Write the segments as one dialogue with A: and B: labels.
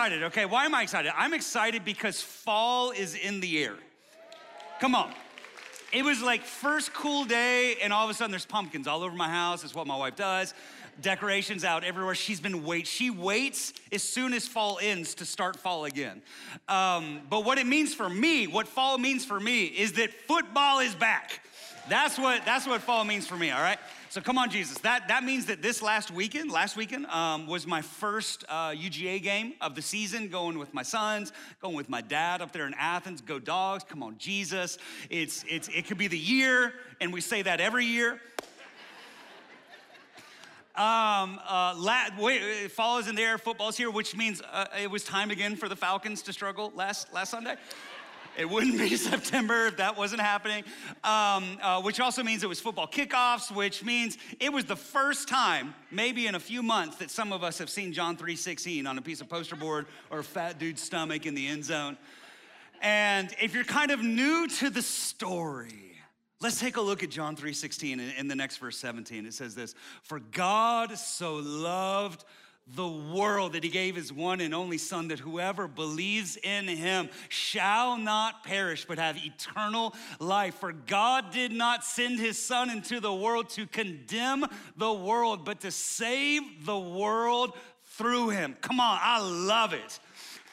A: excited, okay? Why am I excited? I'm excited because fall is in the air. Come on. It was like first cool day, and all of a sudden there's pumpkins all over my house. It's what my wife does. Decorations out everywhere. She's been wait. She waits as soon as fall ends to start fall again. Um, but what it means for me, what fall means for me, is that football is back. That's what that's what fall means for me. All right. So come on, Jesus. That, that means that this last weekend, last weekend, um, was my first uh, UGA game of the season, going with my sons, going with my dad up there in Athens. Go dogs. Come on, Jesus. It's, it's, it could be the year, and we say that every year. Um, uh, la- wait, fall is in the air, football's here, which means uh, it was time again for the Falcons to struggle last, last Sunday. It wouldn't be September if that wasn't happening, um, uh, which also means it was football kickoffs, which means it was the first time, maybe in a few months, that some of us have seen John 3.16 on a piece of poster board or a fat dude's stomach in the end zone. And if you're kind of new to the story, let's take a look at John 3.16 in the next verse 17. It says this, For God so loved the world that he gave his one and only son that whoever believes in him shall not perish but have eternal life. For god did not send his son into the world to condemn the world but to save the world through him. Come on i love it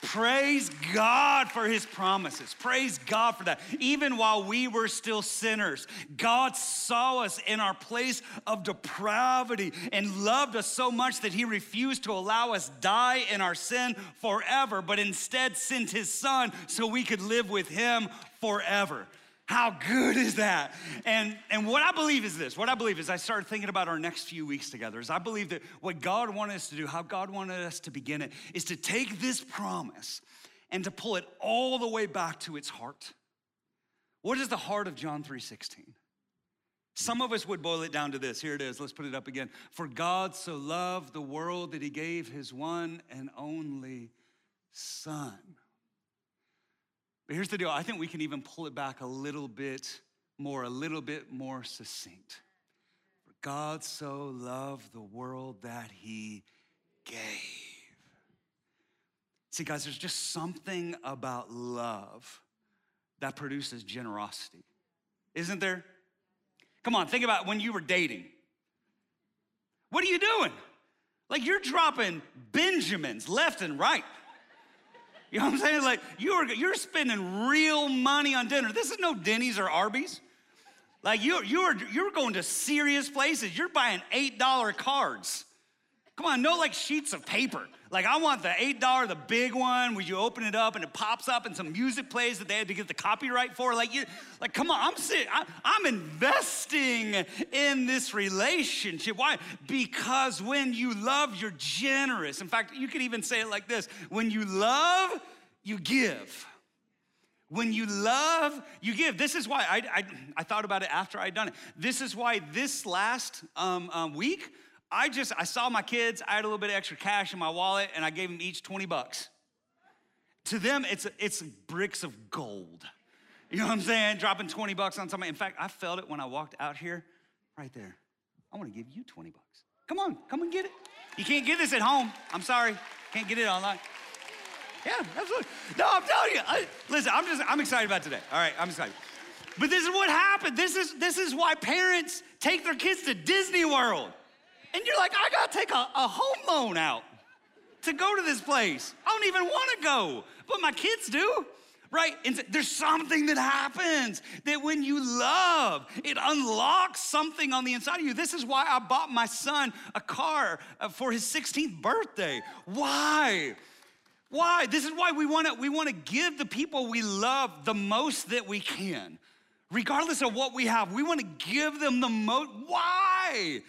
A: Praise God for his promises. Praise God for that. Even while we were still sinners, God saw us in our place of depravity and loved us so much that he refused to allow us die in our sin forever, but instead sent his son so we could live with him forever. How good is that? And, and what I believe is this what I believe is I started thinking about our next few weeks together is I believe that what God wanted us to do, how God wanted us to begin it, is to take this promise and to pull it all the way back to its heart. What is the heart of John 3:16? Some of us would boil it down to this. Here it is. Let's put it up again. For God so loved the world that he gave his one and only son. But here's the deal I think we can even pull it back a little bit more, a little bit more succinct. For God so loved the world that he gave. See, guys, there's just something about love that produces generosity, isn't there? Come on, think about when you were dating. What are you doing? Like you're dropping Benjamins left and right. You know what I'm saying? Like you're you're spending real money on dinner. This is no Denny's or Arby's. Like you're you're you're going to serious places. You're buying eight dollar cards. Come on, no like sheets of paper. Like I want the eight dollar, the big one, where you open it up and it pops up and some music plays that they had to get the copyright for. Like you, like come on, I'm sitting, I, I'm investing in this relationship. Why? Because when you love, you're generous. In fact, you could even say it like this: When you love, you give. When you love, you give. This is why I, I, I thought about it after I'd done it. This is why this last um, um, week I just, I saw my kids, I had a little bit of extra cash in my wallet, and I gave them each 20 bucks. To them, it's, it's bricks of gold. You know what I'm saying? Dropping 20 bucks on somebody. In fact, I felt it when I walked out here, right there. I wanna give you 20 bucks. Come on, come and get it. You can't get this at home. I'm sorry, can't get it online. Yeah, absolutely. No, I'm telling you. I, listen, I'm just, I'm excited about today. All right, I'm excited. But this is what happened. This is, this is why parents take their kids to Disney World. And you're like, I gotta take a, a home loan out to go to this place. I don't even wanna go, but my kids do right? And there's something that happens that when you love, it unlocks something on the inside of you. This is why I bought my son a car uh, for his 16th birthday. Why? Why? This is why we want to we want to give the people we love the most that we can. Regardless of what we have, we want to give them the most. Why?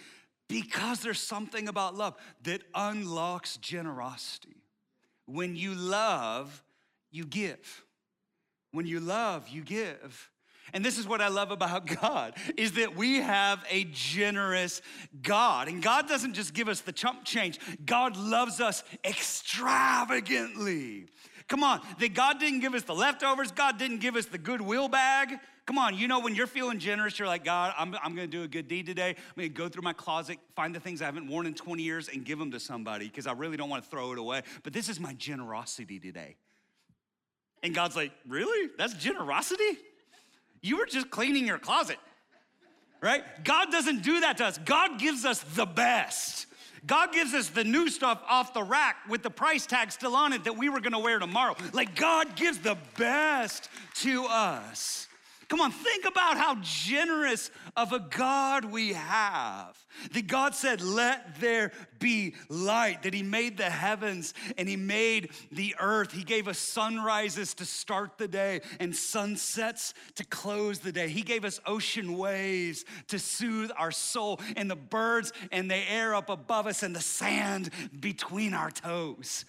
A: Because there's something about love that unlocks generosity. When you love, you give. When you love, you give. And this is what I love about God is that we have a generous God. And God doesn't just give us the chump change. God loves us extravagantly. Come on, that God didn't give us the leftovers, God didn't give us the goodwill bag. Come on, you know, when you're feeling generous, you're like, God, I'm, I'm gonna do a good deed today. I'm gonna go through my closet, find the things I haven't worn in 20 years, and give them to somebody because I really don't wanna throw it away. But this is my generosity today. And God's like, Really? That's generosity? You were just cleaning your closet, right? God doesn't do that to us. God gives us the best. God gives us the new stuff off the rack with the price tag still on it that we were gonna wear tomorrow. Like, God gives the best to us. Come on, think about how generous of a God we have. That God said, Let there be light, that He made the heavens and He made the earth. He gave us sunrises to start the day and sunsets to close the day. He gave us ocean waves to soothe our soul, and the birds and the air up above us, and the sand between our toes.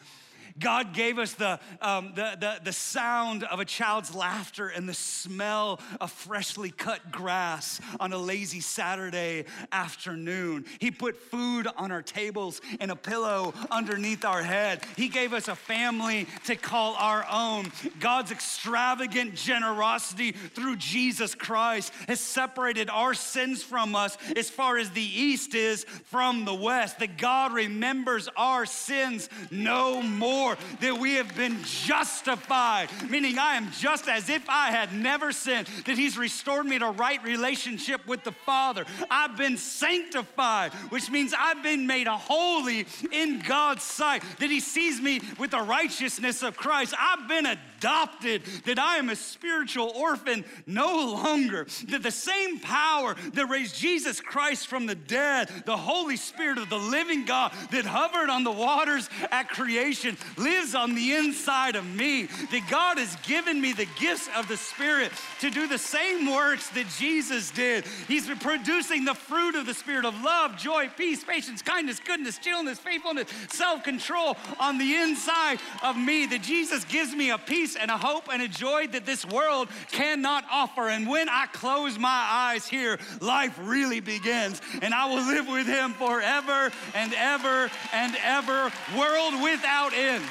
A: God gave us the, um, the, the, the sound of a child's laughter and the smell of freshly cut grass on a lazy Saturday afternoon. He put food on our tables and a pillow underneath our head. He gave us a family to call our own. God's extravagant generosity through Jesus Christ has separated our sins from us as far as the east is from the west. That God remembers our sins no more that we have been justified, meaning I am just as if I had never sinned, that He's restored me to right relationship with the Father. I've been sanctified, which means I've been made holy in God's sight, that He sees me with the righteousness of Christ. I've been adopted, that I am a spiritual orphan no longer, that the same power that raised Jesus Christ from the dead, the Holy Spirit of the living God that hovered on the waters at creation, lives on the inside of me, that God has given me the gifts of the Spirit to do the same works that Jesus did. He's producing the fruit of the Spirit of love, joy, peace, patience, kindness, goodness, gentleness, faithfulness, self control on the inside of me, that Jesus gives me a peace and a hope and a joy that this world cannot offer. And when I close my eyes here, life really begins, and I will live with Him forever and ever and ever, world without end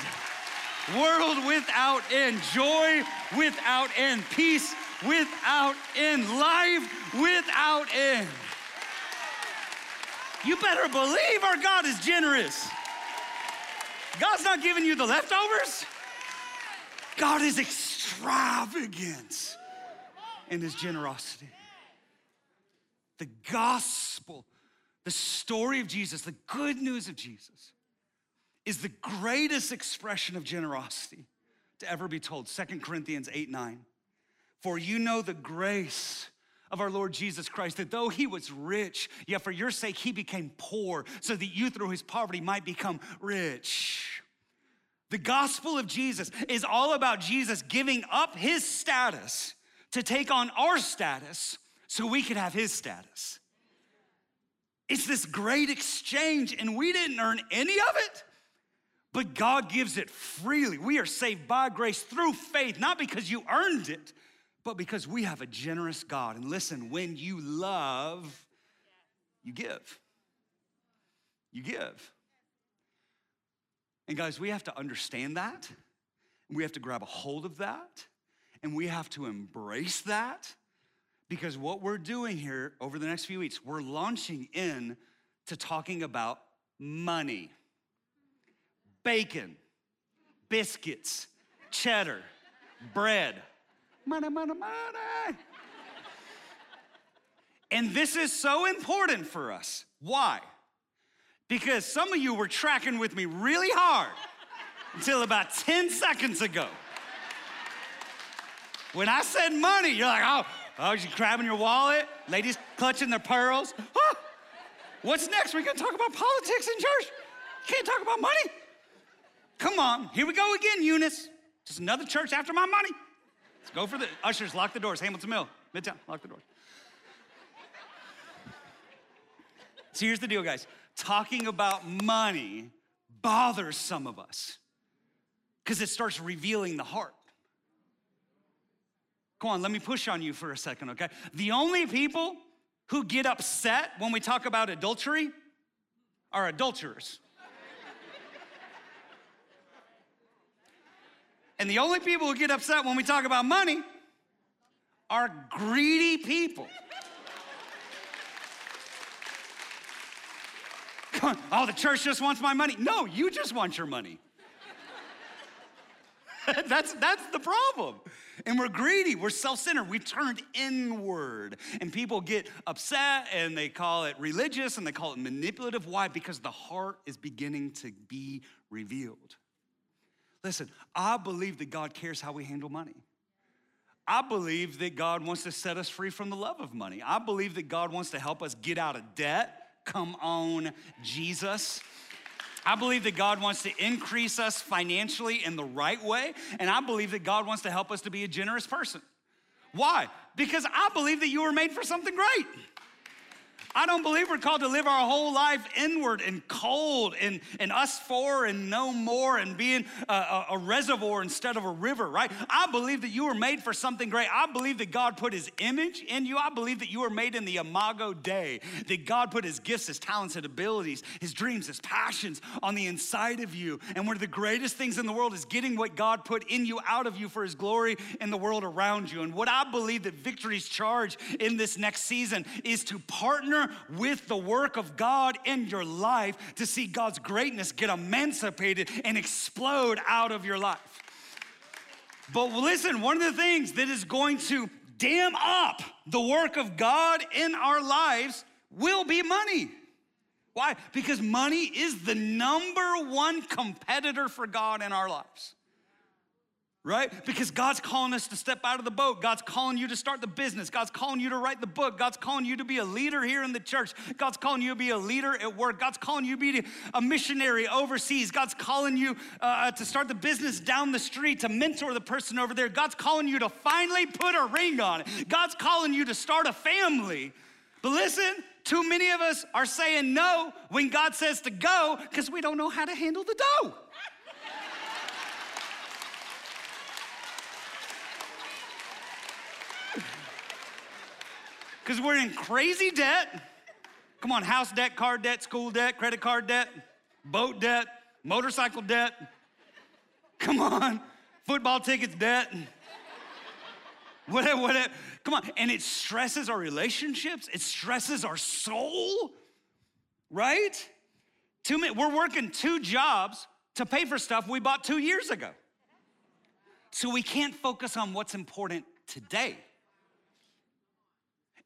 A: world without end, joy without end, peace without end, life without end. You better believe our God is generous. God's not giving you the leftovers. God is extravagant in his generosity. The gospel, the story of Jesus, the good news of Jesus is the greatest expression of generosity to ever be told. Second Corinthians 8 9. For you know the grace of our Lord Jesus Christ, that though he was rich, yet for your sake he became poor, so that you through his poverty might become rich. The gospel of Jesus is all about Jesus giving up his status to take on our status so we could have his status. It's this great exchange, and we didn't earn any of it but God gives it freely. We are saved by grace through faith, not because you earned it, but because we have a generous God. And listen, when you love, you give. You give. And guys, we have to understand that. We have to grab a hold of that. And we have to embrace that. Because what we're doing here over the next few weeks, we're launching in to talking about money bacon, biscuits, cheddar, bread. Money, money, money. And this is so important for us. Why? Because some of you were tracking with me really hard until about 10 seconds ago. When I said money, you're like, oh, oh, you grabbing your wallet, ladies clutching their pearls. Oh, what's next? We're gonna talk about politics in church. Can't talk about money. Come on, here we go again, Eunice. Just another church after my money. Let's go for the ushers, lock the doors. Hamilton Mill, Midtown, lock the doors. So here's the deal, guys. Talking about money bothers some of us because it starts revealing the heart. Come on, let me push on you for a second, okay? The only people who get upset when we talk about adultery are adulterers. And the only people who get upset when we talk about money are greedy people. Oh, the church just wants my money. No, you just want your money. that's, that's the problem. And we're greedy, we're self centered, we've turned inward. And people get upset and they call it religious and they call it manipulative. Why? Because the heart is beginning to be revealed. Listen, I believe that God cares how we handle money. I believe that God wants to set us free from the love of money. I believe that God wants to help us get out of debt. Come on, Jesus. I believe that God wants to increase us financially in the right way, and I believe that God wants to help us to be a generous person. Why? Because I believe that you were made for something great. I don't believe we're called to live our whole life inward and cold and, and us for and no more and being a, a, a reservoir instead of a river, right? I believe that you were made for something great. I believe that God put his image in you. I believe that you were made in the imago Dei, that God put his gifts, his talents, and abilities, his dreams, his passions on the inside of you. And one of the greatest things in the world is getting what God put in you out of you for his glory in the world around you. And what I believe that Victory's charge in this next season is to partner partner with the work of God in your life to see God's greatness get emancipated and explode out of your life. But listen, one of the things that is going to dam up the work of God in our lives will be money. Why? Because money is the number one competitor for God in our lives right? Because God's calling us to step out of the boat. God's calling you to start the business. God's calling you to write the book. God's calling you to be a leader here in the church. God's calling you to be a leader at work. God's calling you to be a missionary overseas. God's calling you uh, to start the business down the street, to mentor the person over there. God's calling you to finally put a ring on it. God's calling you to start a family. But listen, too many of us are saying no when God says to go because we don't know how to handle the dough. Because we're in crazy debt. Come on, house debt, car debt, school debt, credit card debt, boat debt, motorcycle debt. Come on, football tickets debt. Whatever, whatever. Come on. And it stresses our relationships, it stresses our soul, right? Two, we're working two jobs to pay for stuff we bought two years ago. So we can't focus on what's important today.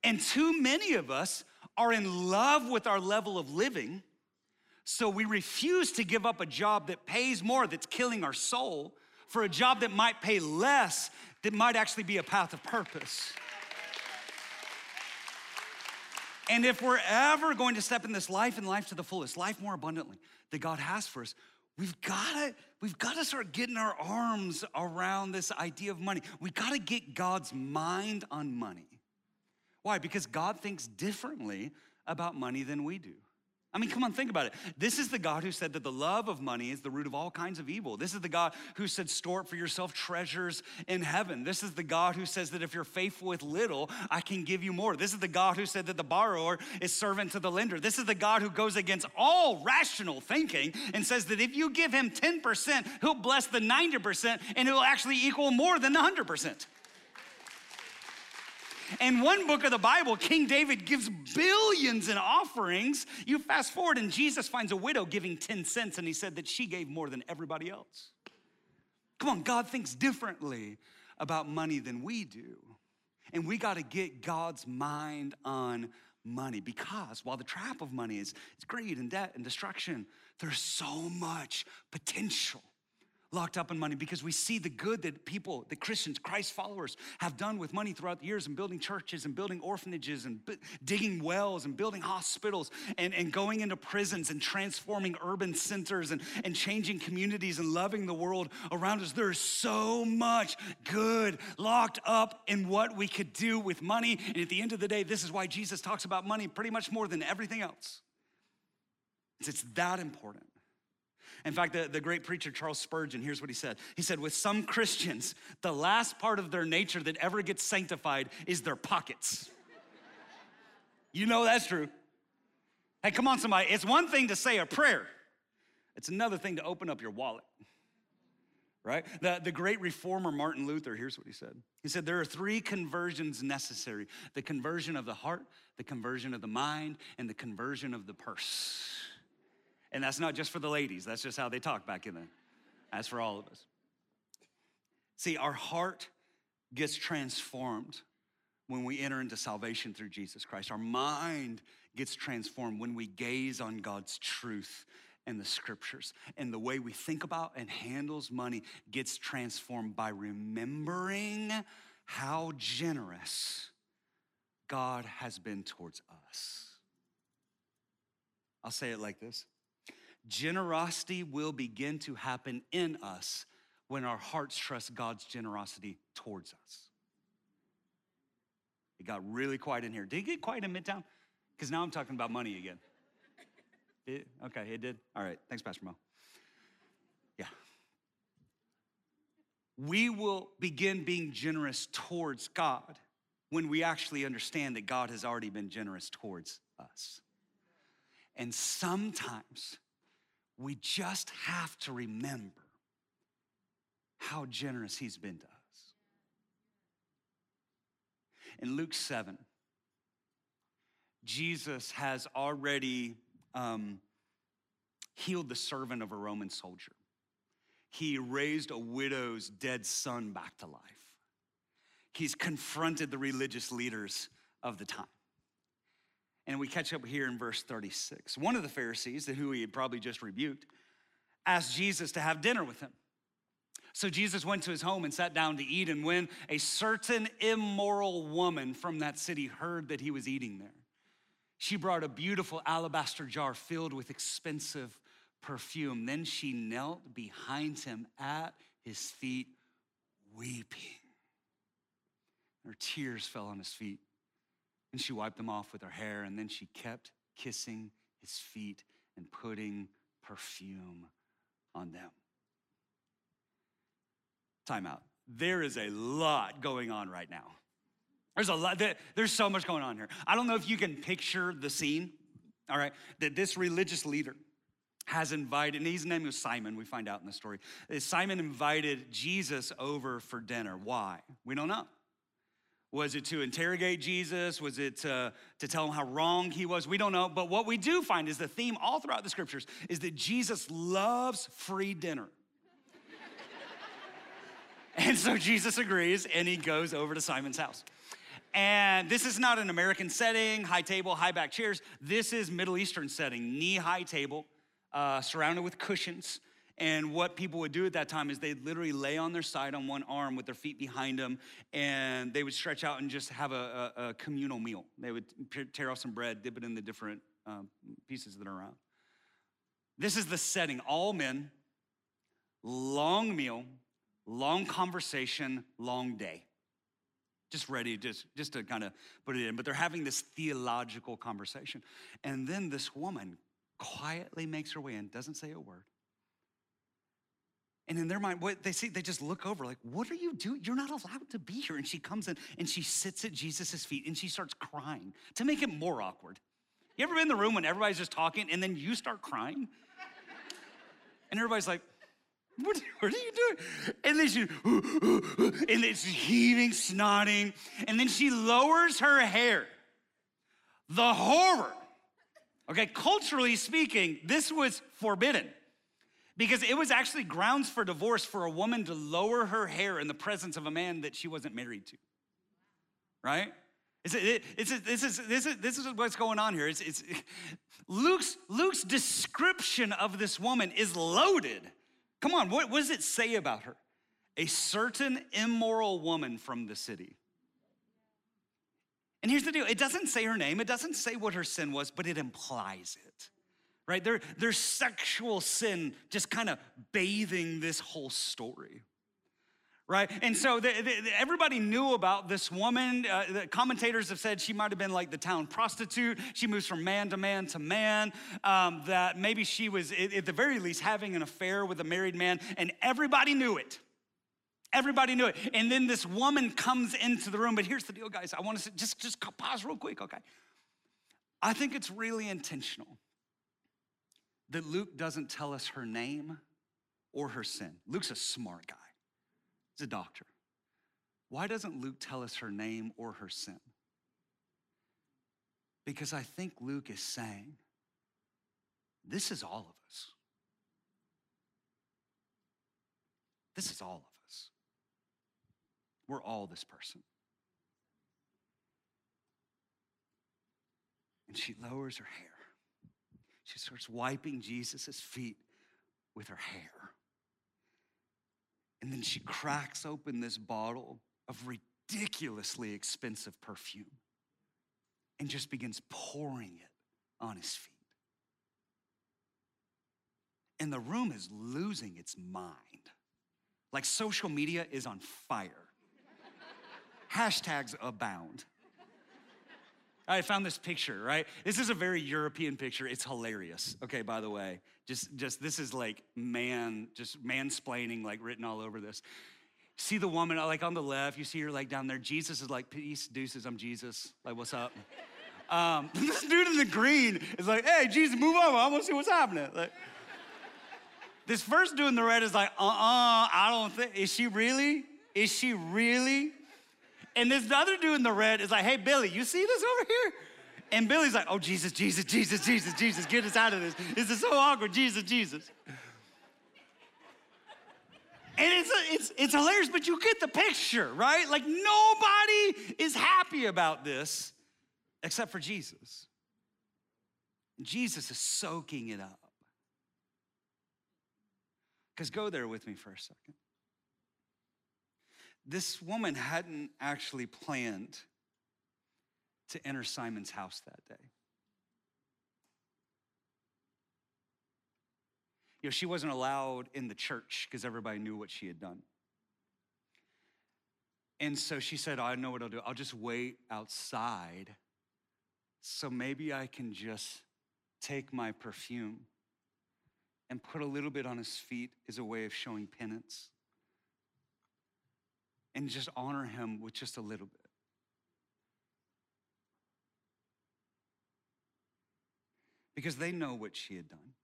A: And too many of us are in love with our level of living, so we refuse to give up a job that pays more, that's killing our soul, for a job that might pay less, that might actually be a path of purpose. And if we're ever going to step in this life and life to the fullest, life more abundantly that God has for us, we've gotta, we've gotta start getting our arms around this idea of money. We gotta get God's mind on money. Why? Because God thinks differently about money than we do. I mean, come on, think about it. This is the God who said that the love of money is the root of all kinds of evil. This is the God who said, store for yourself treasures in heaven. This is the God who says that if you're faithful with little, I can give you more. This is the God who said that the borrower is servant to the lender. This is the God who goes against all rational thinking and says that if you give him 10%, he'll bless the 90% and it will actually equal more than the 100%. In one book of the Bible, King David gives billions in offerings. You fast forward, and Jesus finds a widow giving 10 cents, and he said that she gave more than everybody else. Come on, God thinks differently about money than we do. And we got to get God's mind on money because while the trap of money is, is greed and debt and destruction, there's so much potential locked up in money because we see the good that people, the Christians, Christ followers, have done with money throughout the years and building churches and building orphanages and b- digging wells and building hospitals and, and going into prisons and transforming urban centers and, and changing communities and loving the world around us. There's so much good locked up in what we could do with money. And at the end of the day, this is why Jesus talks about money pretty much more than everything else. It's that important. In fact, the, the great preacher Charles Spurgeon, here's what he said. He said, With some Christians, the last part of their nature that ever gets sanctified is their pockets. you know that's true. Hey, come on, somebody. It's one thing to say a prayer, it's another thing to open up your wallet. right? The, the great reformer Martin Luther, here's what he said. He said, There are three conversions necessary the conversion of the heart, the conversion of the mind, and the conversion of the purse. And that's not just for the ladies, that's just how they talk back in then. That's for all of us. See, our heart gets transformed when we enter into salvation through Jesus Christ. Our mind gets transformed when we gaze on God's truth and the scriptures. And the way we think about and handles money gets transformed by remembering how generous God has been towards us. I'll say it like this Generosity will begin to happen in us when our hearts trust God's generosity towards us. It got really quiet in here. Did it get quiet in Midtown? Because now I'm talking about money again. It, okay, it did. All right, thanks, Pastor Mo. Yeah. We will begin being generous towards God when we actually understand that God has already been generous towards us. And sometimes we just have to remember how generous He's been to us. In Luke 7, Jesus has already um, healed the servant of a Roman soldier. He raised a widow's dead son back to life. He's confronted the religious leaders of the time. And we catch up here in verse 36. One of the Pharisees, who he had probably just rebuked, asked Jesus to have dinner with him. So Jesus went to his home and sat down to eat. And when a certain immoral woman from that city heard that he was eating there, she brought a beautiful alabaster jar filled with expensive perfume. Then she knelt behind him at his feet, weeping. Her tears fell on his feet. And she wiped them off with her hair, and then she kept kissing his feet and putting perfume on them. Time out. There is a lot going on right now. There's a lot, there's so much going on here. I don't know if you can picture the scene, all right, that this religious leader has invited, and his name was Simon, we find out in the story. Simon invited Jesus over for dinner. Why? We don't know. Was it to interrogate Jesus? Was it to, to tell him how wrong he was? We don't know. But what we do find is the theme all throughout the scriptures is that Jesus loves free dinner. and so Jesus agrees and he goes over to Simon's house. And this is not an American setting, high table, high back chairs. This is Middle Eastern setting, knee high table, uh, surrounded with cushions. And what people would do at that time is they'd literally lay on their side on one arm with their feet behind them, and they would stretch out and just have a, a, a communal meal. They would tear off some bread, dip it in the different um, pieces that are around. This is the setting. All men, long meal, long conversation, long day. Just ready, just, just to kind of put it in. But they're having this theological conversation. And then this woman quietly makes her way in, doesn't say a word and in their mind, what they see, they just look over, like, what are you doing? You're not allowed to be here. And she comes in and she sits at Jesus' feet and she starts crying to make it more awkward. You ever been in the room when everybody's just talking and then you start crying? And everybody's like, what, what, are you doing? And then she, and it's heaving, snotting. And then she lowers her hair. The horror. Okay, culturally speaking, this was forbidden. Because it was actually grounds for divorce for a woman to lower her hair in the presence of a man that she wasn't married to. Right? It's, it, it's, this, is, this, is, this is what's going on here. It's, it's, Luke's, Luke's description of this woman is loaded. Come on, what, what does it say about her? A certain immoral woman from the city. And here's the deal it doesn't say her name, it doesn't say what her sin was, but it implies it right? There, there's sexual sin just kind of bathing this whole story. Right? And so the, the, everybody knew about this woman. Uh, the commentators have said she might have been like the town prostitute. She moves from man to man to man. Um, that maybe she was, at the very least, having an affair with a married man, and everybody knew it. Everybody knew it. And then this woman comes into the room. But here's the deal, guys. I want to just, just pause real quick, okay? I think it's really intentional that Luke doesn't tell us her name or her sin. Luke's a smart guy, he's a doctor. Why doesn't Luke tell us her name or her sin? Because I think Luke is saying, this is all of us. This is all of us. We're all this person. And she lowers her hair. She starts wiping Jesus' feet with her hair. And then she cracks open this bottle of ridiculously expensive perfume and just begins pouring it on his feet. And the room is losing its mind. Like social media is on fire. Hashtags abound. I found this picture, right? This is a very European picture. It's hilarious. Okay, by the way. Just just this is like man, just mansplaining like written all over this. See the woman like on the left, you see her like down there. Jesus is like, peace, deuces, I'm Jesus. Like, what's up? Um, this dude in the green is like, hey, Jesus, move over. I want to see what's happening. Like, this first dude in the red is like, uh uh I don't think, is she really? Is she really? And this other dude in the red is like, hey, Billy, you see this over here? And Billy's like, oh, Jesus, Jesus, Jesus, Jesus, Jesus, get us out of this. This is so awkward. Jesus, Jesus. And it's, it's, it's hilarious, but you get the picture, right? Like nobody is happy about this except for Jesus. Jesus is soaking it up. Because go there with me for a second. This woman hadn't actually planned to enter Simon's house that day. You know, she wasn't allowed in the church because everybody knew what she had done. And so she said, I know what I'll do. I'll just wait outside so maybe I can just take my perfume and put a little bit on his feet as a way of showing penance and just honor him with just a little bit. Because they know what she had done.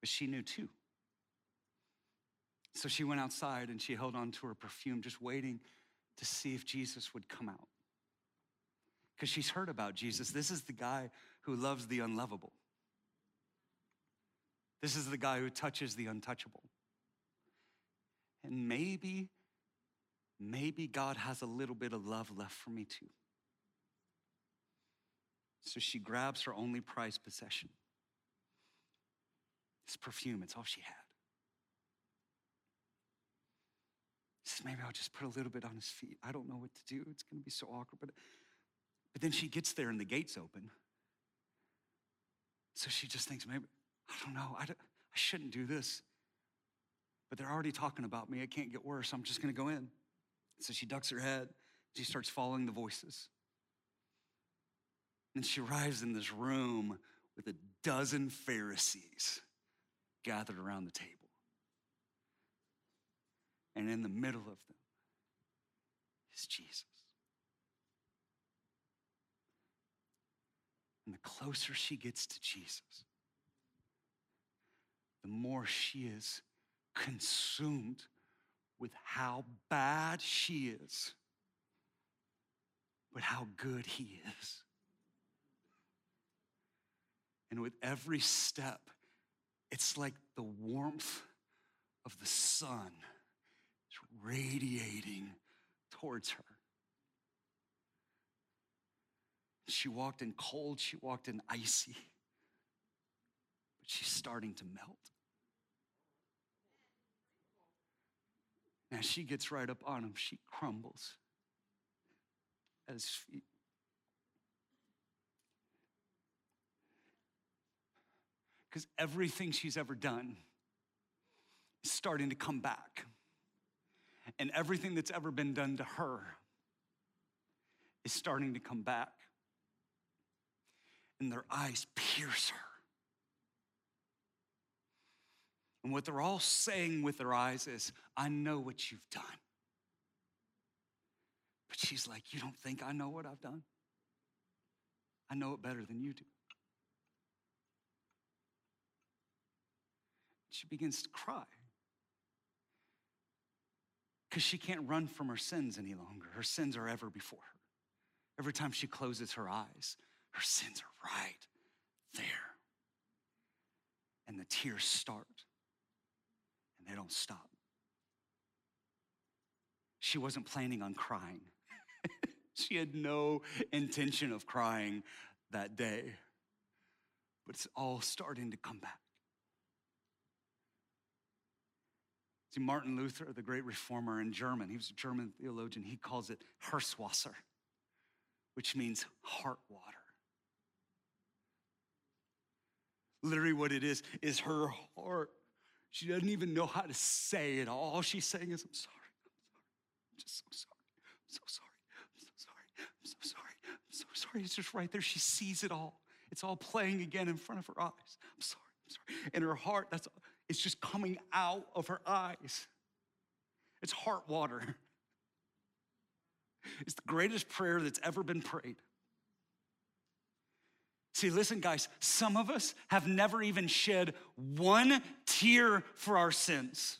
A: But she knew too. So she went outside and she held on to her perfume, just waiting to see if Jesus would come out. Because she's heard about Jesus. This is the guy who loves the unlovable. This is the guy who touches the untouchable. And maybe, maybe God has a little bit of love left for me too. So she grabs her only prized possession It's perfume, it's all she had. She says, maybe I'll just put a little bit on his feet. I don't know what to do. It's going to be so awkward. But, but then she gets there and the gate's open. So she just thinks, maybe, I don't know, I, don't, I shouldn't do this but they're already talking about me. It can't get worse. I'm just going to go in. So she ducks her head. She starts following the voices. And she arrives in this room with a dozen Pharisees gathered around the table. And in the middle of them is Jesus. And the closer she gets to Jesus, the more she is consumed with how bad she is, but how good he is. And with every step, it's like the warmth of the sun is radiating towards her. She walked in cold, she walked in icy, but she's starting to melt. As she gets right up on him, she crumbles at his feet. Because everything she's ever done is starting to come back. And everything that's ever been done to her is starting to come back. And their eyes pierce her. And what they're all saying with their eyes is, I know what you've done. But she's like, You don't think I know what I've done? I know it better than you do. she begins to cry because she can't run from her sins any longer. Her sins are ever before her. Every time she closes her eyes, her sins are right there. And the tears start they don't stop. She wasn't planning on crying. she had no intention of crying that day, but it's all starting to come back. See, Martin Luther, the great reformer in German, he was a German theologian, he calls it Herzwasser, which means heart water. Literally, what it is, is her heart. She doesn't even know how to say it. All she's saying is, I'm sorry, I'm sorry, I'm just so sorry, I'm so sorry, I'm so sorry, I'm so sorry, I'm so sorry. It's just right there. She sees it all. It's all playing again in front of her eyes. I'm sorry, I'm sorry. In her heart, that's it's just coming out of her eyes. It's heart water. It's the greatest prayer that's ever been prayed. See, listen, guys, some of us have never even shed one tear for our sins.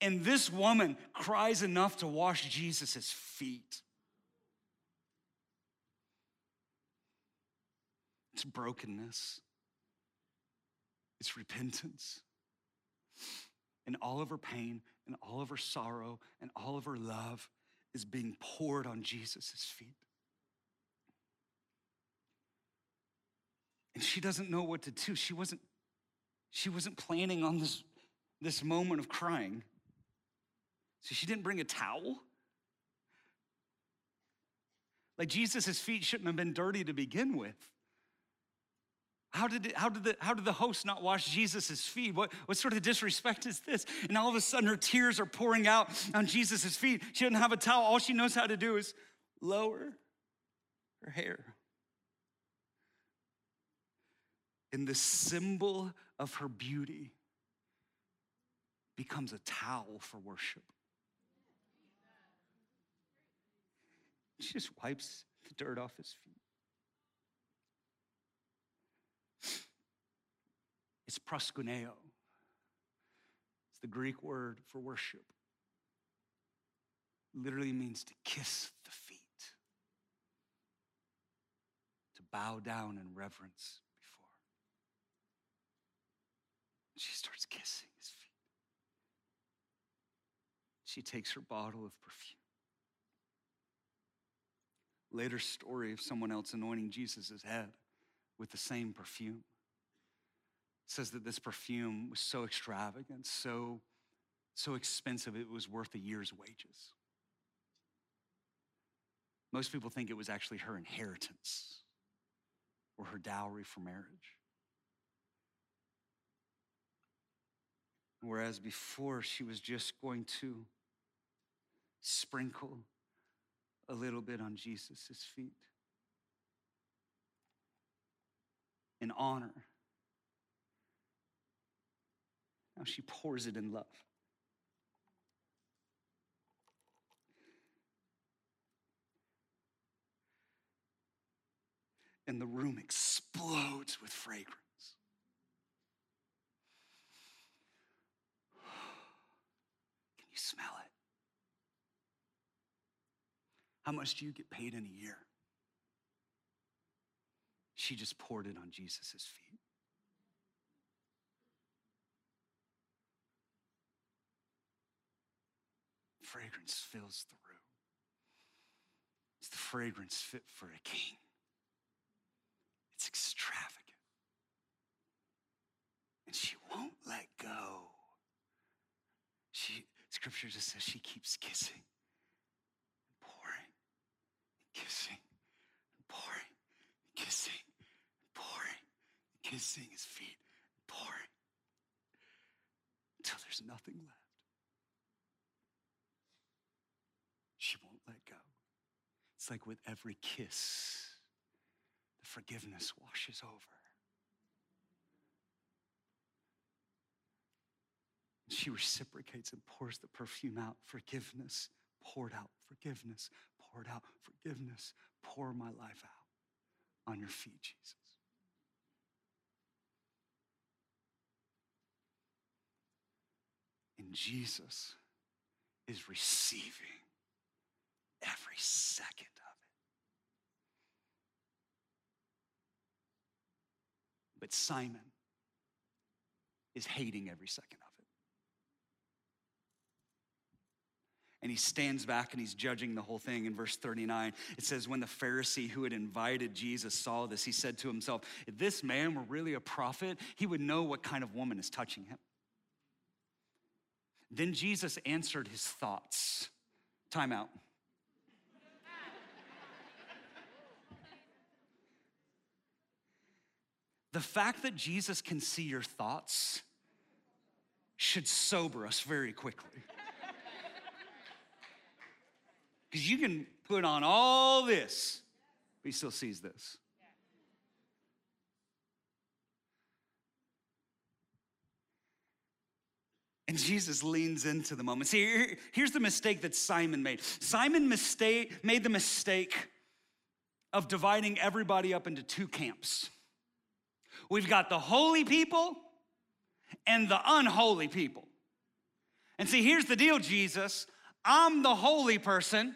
A: And this woman cries enough to wash Jesus' feet. It's brokenness, it's repentance. And all of her pain and all of her sorrow and all of her love is being poured on Jesus' feet. And she doesn't know what to do. She wasn't, she wasn't planning on this, this moment of crying. So she didn't bring a towel. Like Jesus' feet shouldn't have been dirty to begin with. How did, it, how, did the, how did the host not wash Jesus' feet? What, what sort of disrespect is this? And all of a sudden, her tears are pouring out on Jesus' feet. She doesn't have a towel. All she knows how to do is lower her hair. And the symbol of her beauty becomes a towel for worship. She just wipes the dirt off his feet. It's proskuneo. It's the Greek word for worship. Literally means to kiss the feet, to bow down in reverence before. She starts kissing his feet. She takes her bottle of perfume. Later story of someone else anointing Jesus' head with the same perfume says that this perfume was so extravagant, so, so expensive, it was worth a year's wages. Most people think it was actually her inheritance or her dowry for marriage. Whereas before, she was just going to sprinkle a little bit on Jesus' feet in honor Now she pours it in love. And the room explodes with fragrance. You smell it? How much do you get paid in a year? She just poured it on Jesus' feet. fragrance fills the room. It's the fragrance fit for a king. It's extravagant. And she won't let go. Scripture just says she keeps kissing and pouring and kissing and pouring and kissing and pouring and kissing his feet and pouring until there's nothing left. She won't let go. It's like with every kiss, the forgiveness washes over. She reciprocates and pours the perfume out. Forgiveness poured out, forgiveness poured out, forgiveness. Pour my life out on your feet, Jesus. And Jesus is receiving every second of it. But Simon is hating every second of it. And he stands back and he's judging the whole thing. In verse 39, it says, When the Pharisee who had invited Jesus saw this, he said to himself, If this man were really a prophet, he would know what kind of woman is touching him. Then Jesus answered his thoughts. Time out. the fact that Jesus can see your thoughts should sober us very quickly. Because you can put on all this, but he still sees this. And Jesus leans into the moment. See, here's the mistake that Simon made. Simon mistake, made the mistake of dividing everybody up into two camps. We've got the holy people and the unholy people. And see, here's the deal, Jesus. I'm the holy person,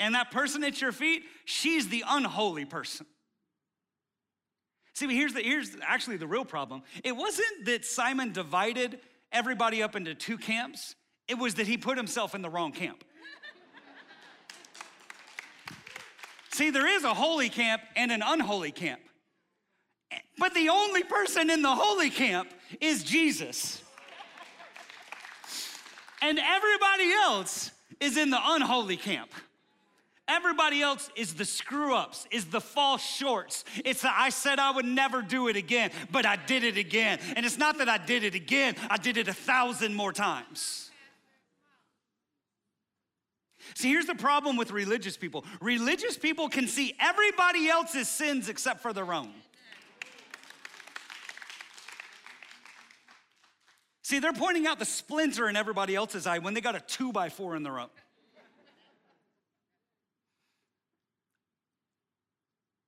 A: and that person at your feet, she's the unholy person. See, here's, the, here's actually the real problem. It wasn't that Simon divided everybody up into two camps, it was that he put himself in the wrong camp. See, there is a holy camp and an unholy camp. But the only person in the holy camp is Jesus. And everybody else is in the unholy camp. Everybody else is the screw ups, is the false shorts. It's the I said I would never do it again, but I did it again. And it's not that I did it again, I did it a thousand more times. See, here's the problem with religious people religious people can see everybody else's sins except for their own. See, they're pointing out the splinter in everybody else's eye when they got a two by four in their own.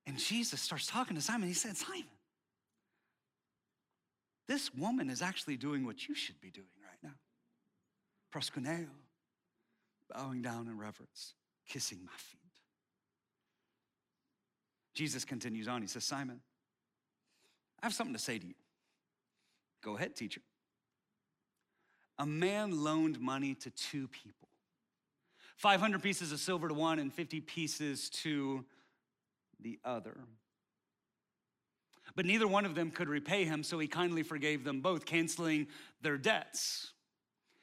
A: And Jesus starts talking to Simon. He said, Simon, this woman is actually doing what you should be doing right now. Proskuneo, bowing down in reverence, kissing my feet. Jesus continues on. He says, Simon, I have something to say to you. Go ahead, teacher a man loaned money to two people 500 pieces of silver to one and 50 pieces to the other. But neither one of them could repay him, so he kindly forgave them both, canceling their debts.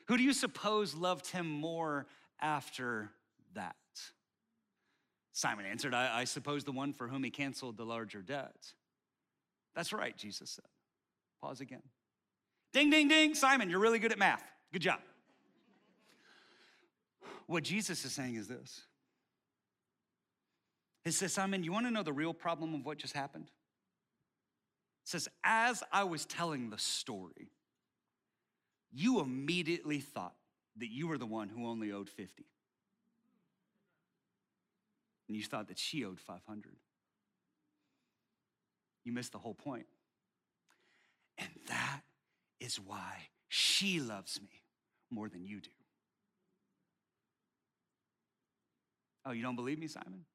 A: Who do you suppose loved him more after that? Simon answered, I, I suppose the one for whom he canceled the larger debt. That's right, Jesus said. Pause again. Ding, ding, ding. Simon, you're really good at math. Good job. What Jesus is saying is this He says, Simon, you want to know the real problem of what just happened? It says, as I was telling the story, you immediately thought that you were the one who only owed 50. And you thought that she owed 500. You missed the whole point. And that is why she loves me more than you do. Oh, you don't believe me, Simon?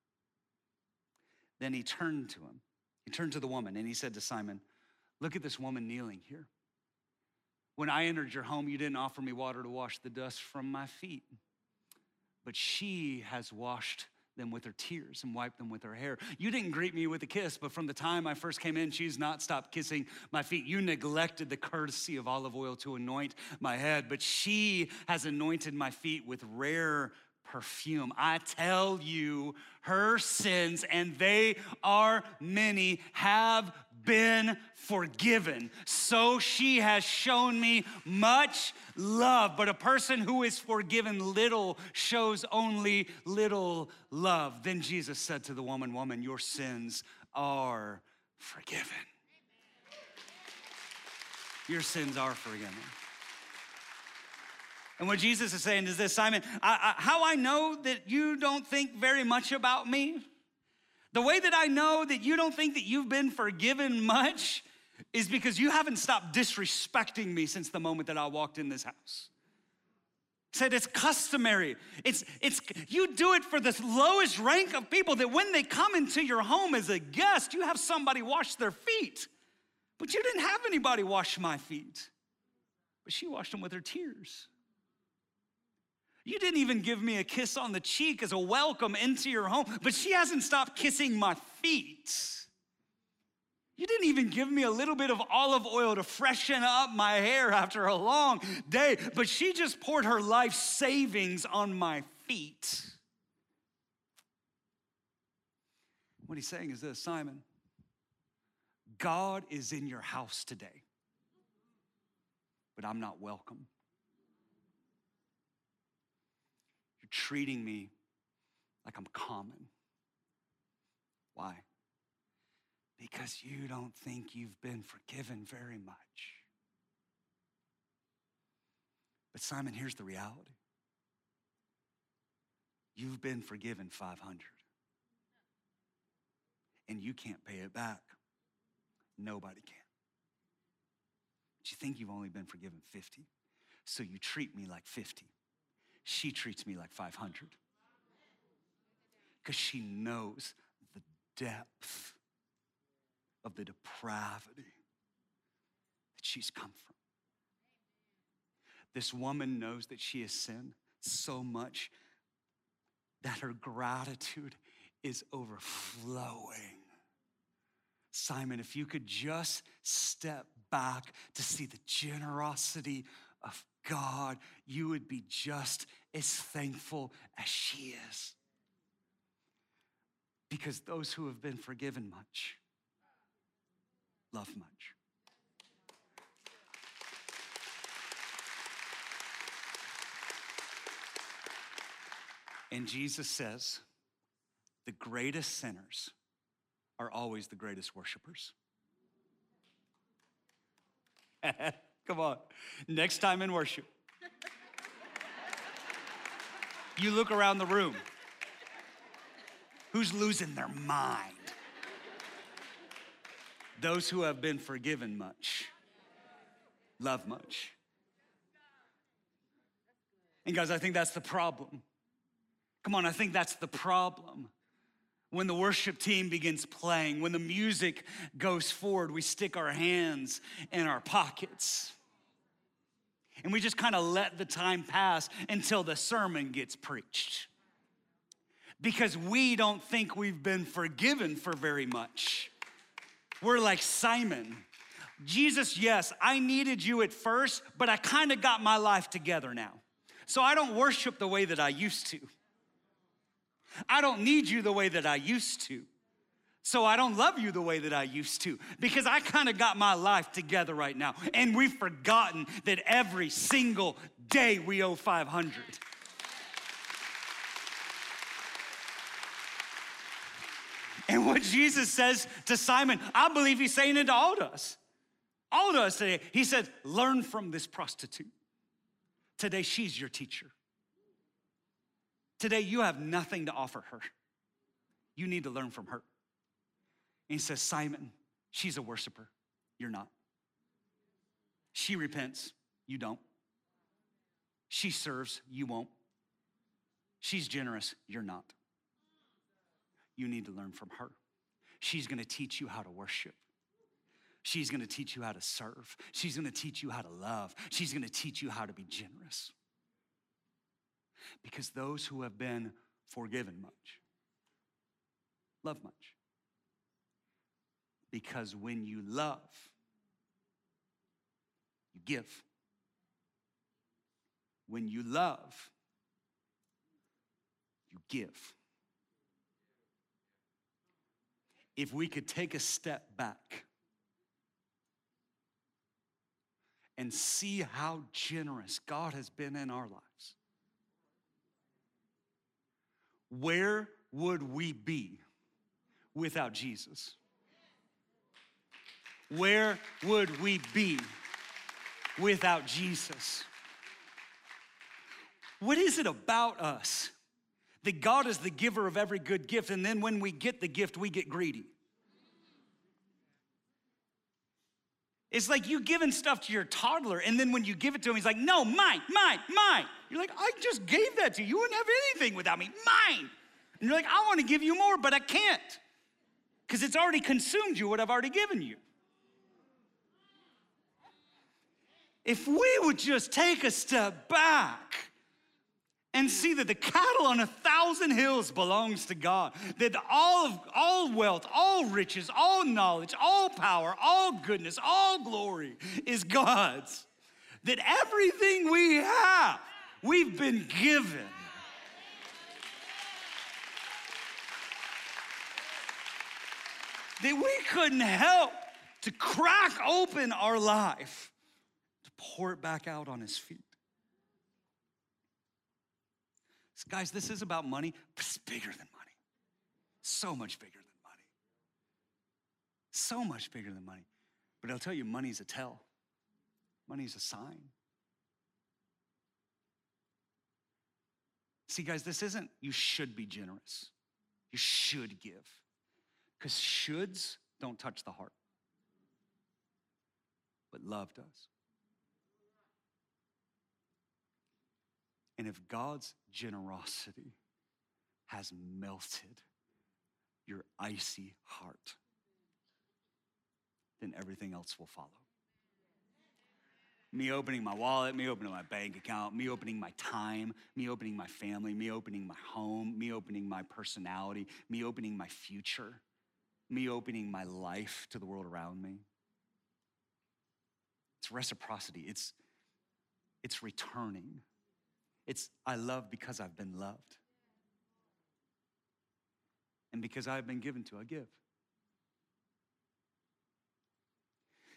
A: Then he turned to him. He turned to the woman and he said to Simon, Look at this woman kneeling here. When I entered your home, you didn't offer me water to wash the dust from my feet, but she has washed them with her tears and wiped them with her hair. You didn't greet me with a kiss, but from the time I first came in, she's not stopped kissing my feet. You neglected the courtesy of olive oil to anoint my head, but she has anointed my feet with rare perfume. I tell you, her sins, and they are many, have been forgiven. So she has shown me much love. But a person who is forgiven little shows only little love. Then Jesus said to the woman, Woman, your sins are forgiven. Your sins are forgiven. And what Jesus is saying is this Simon, I, I, how I know that you don't think very much about me, the way that I know that you don't think that you've been forgiven much is because you haven't stopped disrespecting me since the moment that I walked in this house. Said it's customary. It's, it's, you do it for the lowest rank of people that when they come into your home as a guest, you have somebody wash their feet. But you didn't have anybody wash my feet. But she washed them with her tears. You didn't even give me a kiss on the cheek as a welcome into your home, but she hasn't stopped kissing my feet. You didn't even give me a little bit of olive oil to freshen up my hair after a long day, but she just poured her life savings on my feet. What he's saying is this Simon, God is in your house today, but I'm not welcome. You're treating me like I'm common. Why? because you don't think you've been forgiven very much. But Simon, here's the reality. You've been forgiven 500 and you can't pay it back. Nobody can. But you think you've only been forgiven 50. So you treat me like 50. She treats me like 500. Because she knows the depth of the depravity that she's come from. This woman knows that she has sinned so much that her gratitude is overflowing. Simon, if you could just step back to see the generosity of God, you would be just as thankful as she is. Because those who have been forgiven much love much. And Jesus says, the greatest sinners are always the greatest worshipers. Come on. Next time in worship, you look around the room. Who's losing their mind? Those who have been forgiven much love much. And guys, I think that's the problem. Come on, I think that's the problem. When the worship team begins playing, when the music goes forward, we stick our hands in our pockets. And we just kind of let the time pass until the sermon gets preached. Because we don't think we've been forgiven for very much. We're like Simon. Jesus, yes, I needed you at first, but I kind of got my life together now. So I don't worship the way that I used to. I don't need you the way that I used to. So I don't love you the way that I used to because I kind of got my life together right now. And we've forgotten that every single day we owe 500. And what Jesus says to Simon, I believe he's saying it to all of us. All of us today. He said, learn from this prostitute. Today, she's your teacher. Today, you have nothing to offer her. You need to learn from her. And he says, Simon, she's a worshiper. You're not. She repents. You don't. She serves. You won't. She's generous. You're not you need to learn from her. She's gonna teach you how to worship. She's gonna teach you how to serve. She's gonna teach you how to love. She's gonna teach you how to be generous. Because those who have been forgiven much love much. Because when you love, you give. When you love, you give. if we could take a step back and see how generous God has been in our lives, where would we be without Jesus? Where would we be without Jesus? What is it about us that God is the giver of every good gift, and then when we get the gift, we get greedy. It's like you giving stuff to your toddler, and then when you give it to him, he's like, no, mine, mine, mine. You're like, I just gave that to you. You wouldn't have anything without me. Mine. And you're like, I want to give you more, but I can't. Because it's already consumed you what I've already given you. If we would just take a step back and see that the cattle on a thousand hills belongs to God, that all of all wealth, all riches, all knowledge, all power, all goodness, all glory is God's. That everything we have, we've been given. That we couldn't help to crack open our life to pour it back out on his feet. Guys, this is about money, but it's bigger than money. So much bigger than money. So much bigger than money. But I'll tell you, money's a tell, money's a sign. See, guys, this isn't you should be generous, you should give. Because shoulds don't touch the heart, but love does. And if God's generosity has melted your icy heart, then everything else will follow. Me opening my wallet, me opening my bank account, me opening my time, me opening my family, me opening my home, me opening my personality, me opening my future, me opening my life to the world around me. It's reciprocity, it's, it's returning. It's I love because I've been loved. And because I've been given to, I give.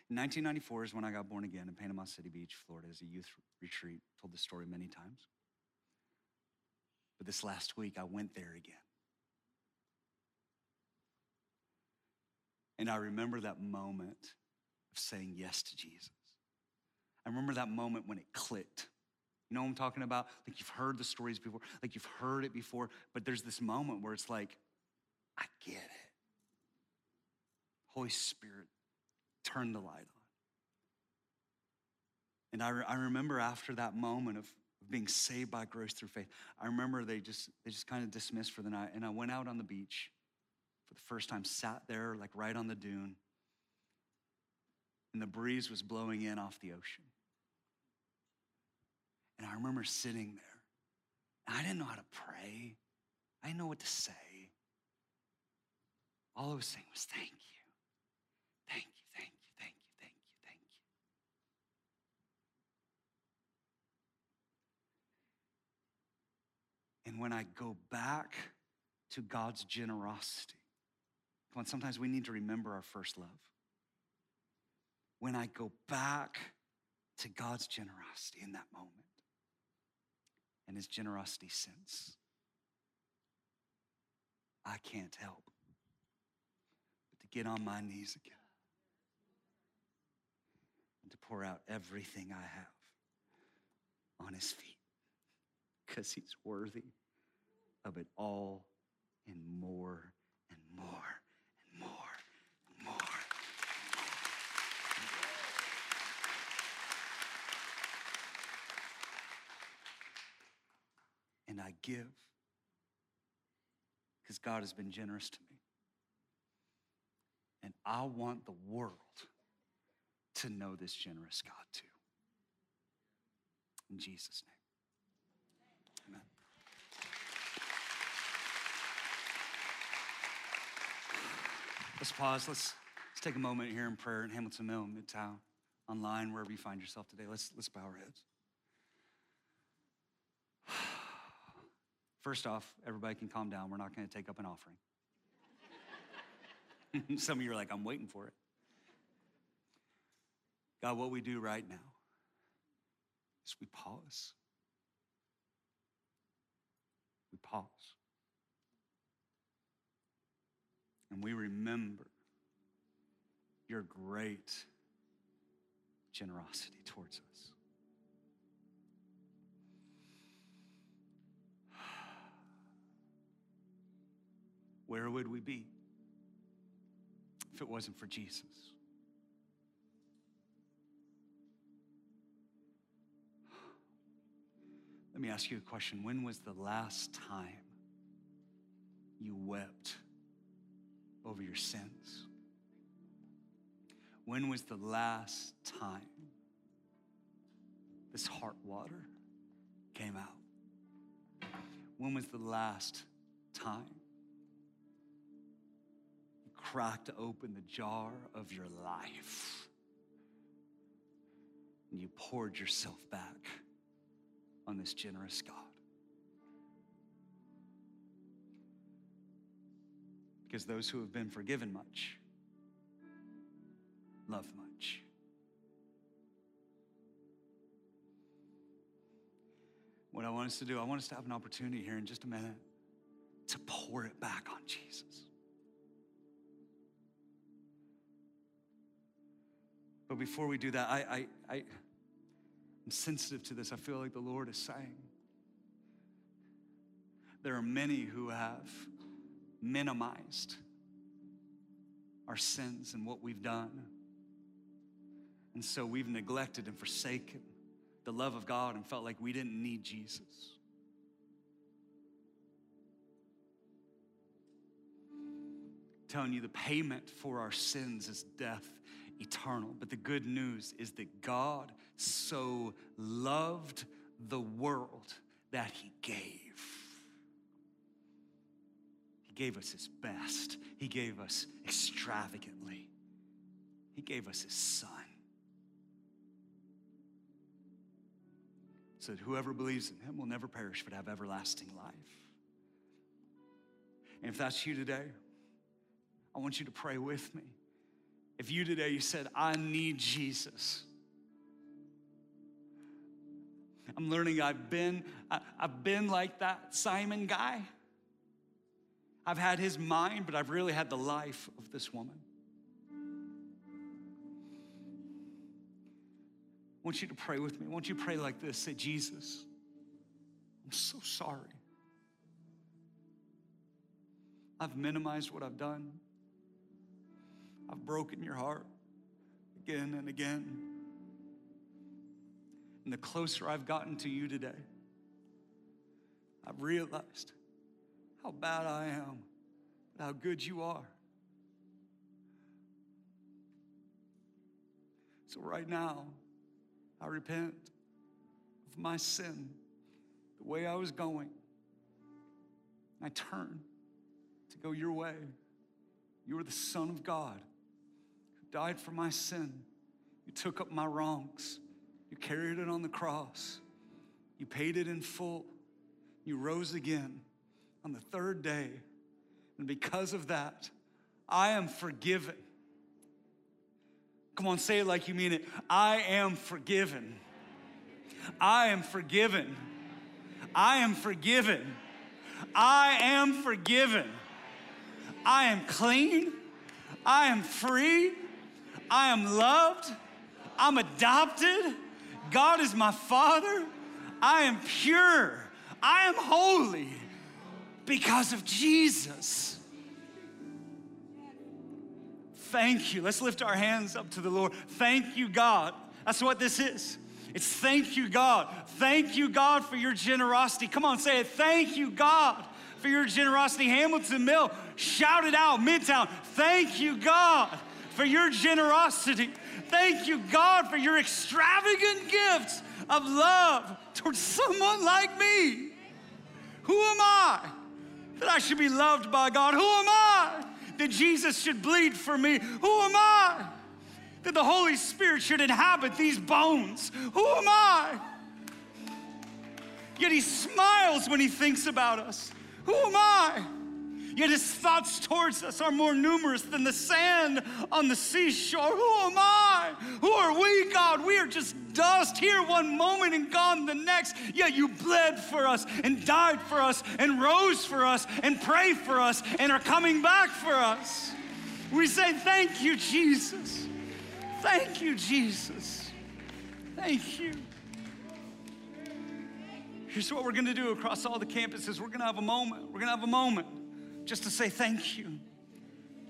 A: In 1994 is when I got born again in Panama City Beach, Florida, as a youth retreat. Told this story many times. But this last week, I went there again. And I remember that moment of saying yes to Jesus. I remember that moment when it clicked. You know what I'm talking about? Like you've heard the stories before, like you've heard it before, but there's this moment where it's like, I get it. Holy Spirit, turn the light on. And I, re- I remember after that moment of being saved by grace through faith, I remember they just they just kind of dismissed for the night, and I went out on the beach for the first time, sat there like right on the dune, and the breeze was blowing in off the ocean. And I remember sitting there. And I didn't know how to pray. I didn't know what to say. All I was saying was, thank you. Thank you, thank you, thank you, thank you, thank you. And when I go back to God's generosity, come on, sometimes we need to remember our first love. When I go back to God's generosity in that moment, and his generosity since. I can't help but to get on my knees again and to pour out everything I have on his feet because he's worthy of it all and more and more and more and more. And I give because God has been generous to me. And I want the world to know this generous God too. In Jesus' name. Amen. Let's pause. Let's, let's take a moment here in prayer in Hamilton Mill, Midtown, online, wherever you find yourself today. Let's, let's bow our heads. First off, everybody can calm down. We're not going to take up an offering. Some of you are like, I'm waiting for it. God, what we do right now is we pause. We pause. And we remember your great generosity towards us. where would we be if it wasn't for Jesus? Let me ask you a question. When was the last time you wept over your sins? When was the last time this heart water came out? When was the last time cracked open the jar of your life and you poured yourself back on this generous God? Because those who have been forgiven much love much. What I want us to do, I want us to have an opportunity here in just a minute to pour it back on Jesus. But before we do that, I, I, I, I'm sensitive to this. I feel like the Lord is saying there are many who have minimized our sins and what we've done. And so we've neglected and forsaken the love of God and felt like we didn't need Jesus. Telling you the payment for our sins is death eternal. But the good news is that God so loved the world that he gave. He gave us his best, he gave us extravagantly, he gave us his son. So whoever believes in him will never perish but have everlasting life. And if that's you today, I want you to pray with me. If you today you said, I need Jesus. I'm learning I've been, I, have been like that Simon guy. I've had his mind, but I've really had the life of this woman. I want you to pray with me. I want you to pray like this. Say, Jesus, I'm so sorry. I've minimized what I've done. Broken your heart again and again. And the closer I've gotten to you today, I've realized how bad I am, but how good you are. So, right now, I repent of my sin, the way I was going. I turn to go your way. You are the Son of God died for my sin. You took up my wrongs. You carried it on the cross. You paid it in full. You rose again on the third day. And because of that, I am forgiven. Come on, say it like you mean it. I am forgiven. I am forgiven. I am forgiven. I am forgiven. I am clean. I am free. I am loved. I'm adopted. God is my father. I am pure. I am holy because of Jesus. Thank you. Let's lift our hands up to the Lord. Thank you, God. That's what this is. It's thank you, God. Thank you, God, for your generosity. Come on, say it. Thank you, God, for your generosity. Hamilton Mill, shout it out. Midtown, thank you, God for your generosity. Thank you, God, for your extravagant gifts of love towards someone like me. Who am I that I should be loved by God? Who am I that Jesus should bleed for me? Who am I that the Holy Spirit should inhabit these bones? Who am I? Yet he smiles when he thinks about us. Who am I? Yet his thoughts towards us are more numerous than the sand on the seashore. Who am I? Who are we, God? We are just dust here one moment and gone the next. Yet you bled for us and died for us and rose for us and prayed for us and are coming back for us. We say, Thank you, Jesus. Thank you, Jesus. Thank you. Here's what we're going to do across all the campuses. We're going to have a moment. We're going to have a moment just to say thank you.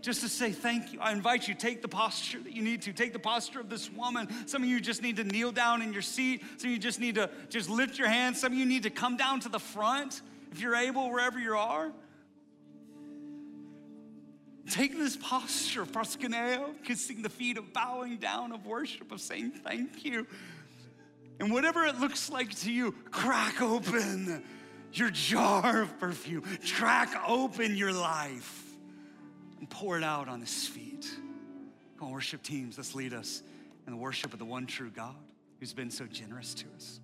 A: just to say thank you. I invite you, take the posture that you need to. Take the posture of this woman. Some of you just need to kneel down in your seat. Some of you just need to just lift your hands. Some of you need to come down to the front if you're able, wherever you are. Take this posture of proskuneo, kissing the feet, of bowing down, of worship, of saying thank you. And whatever it looks like to you, crack open your jar of perfume, crack open your life, and pour it out on his feet. Come on, worship teams, let's lead us in the worship of the one true God who's been so generous to us.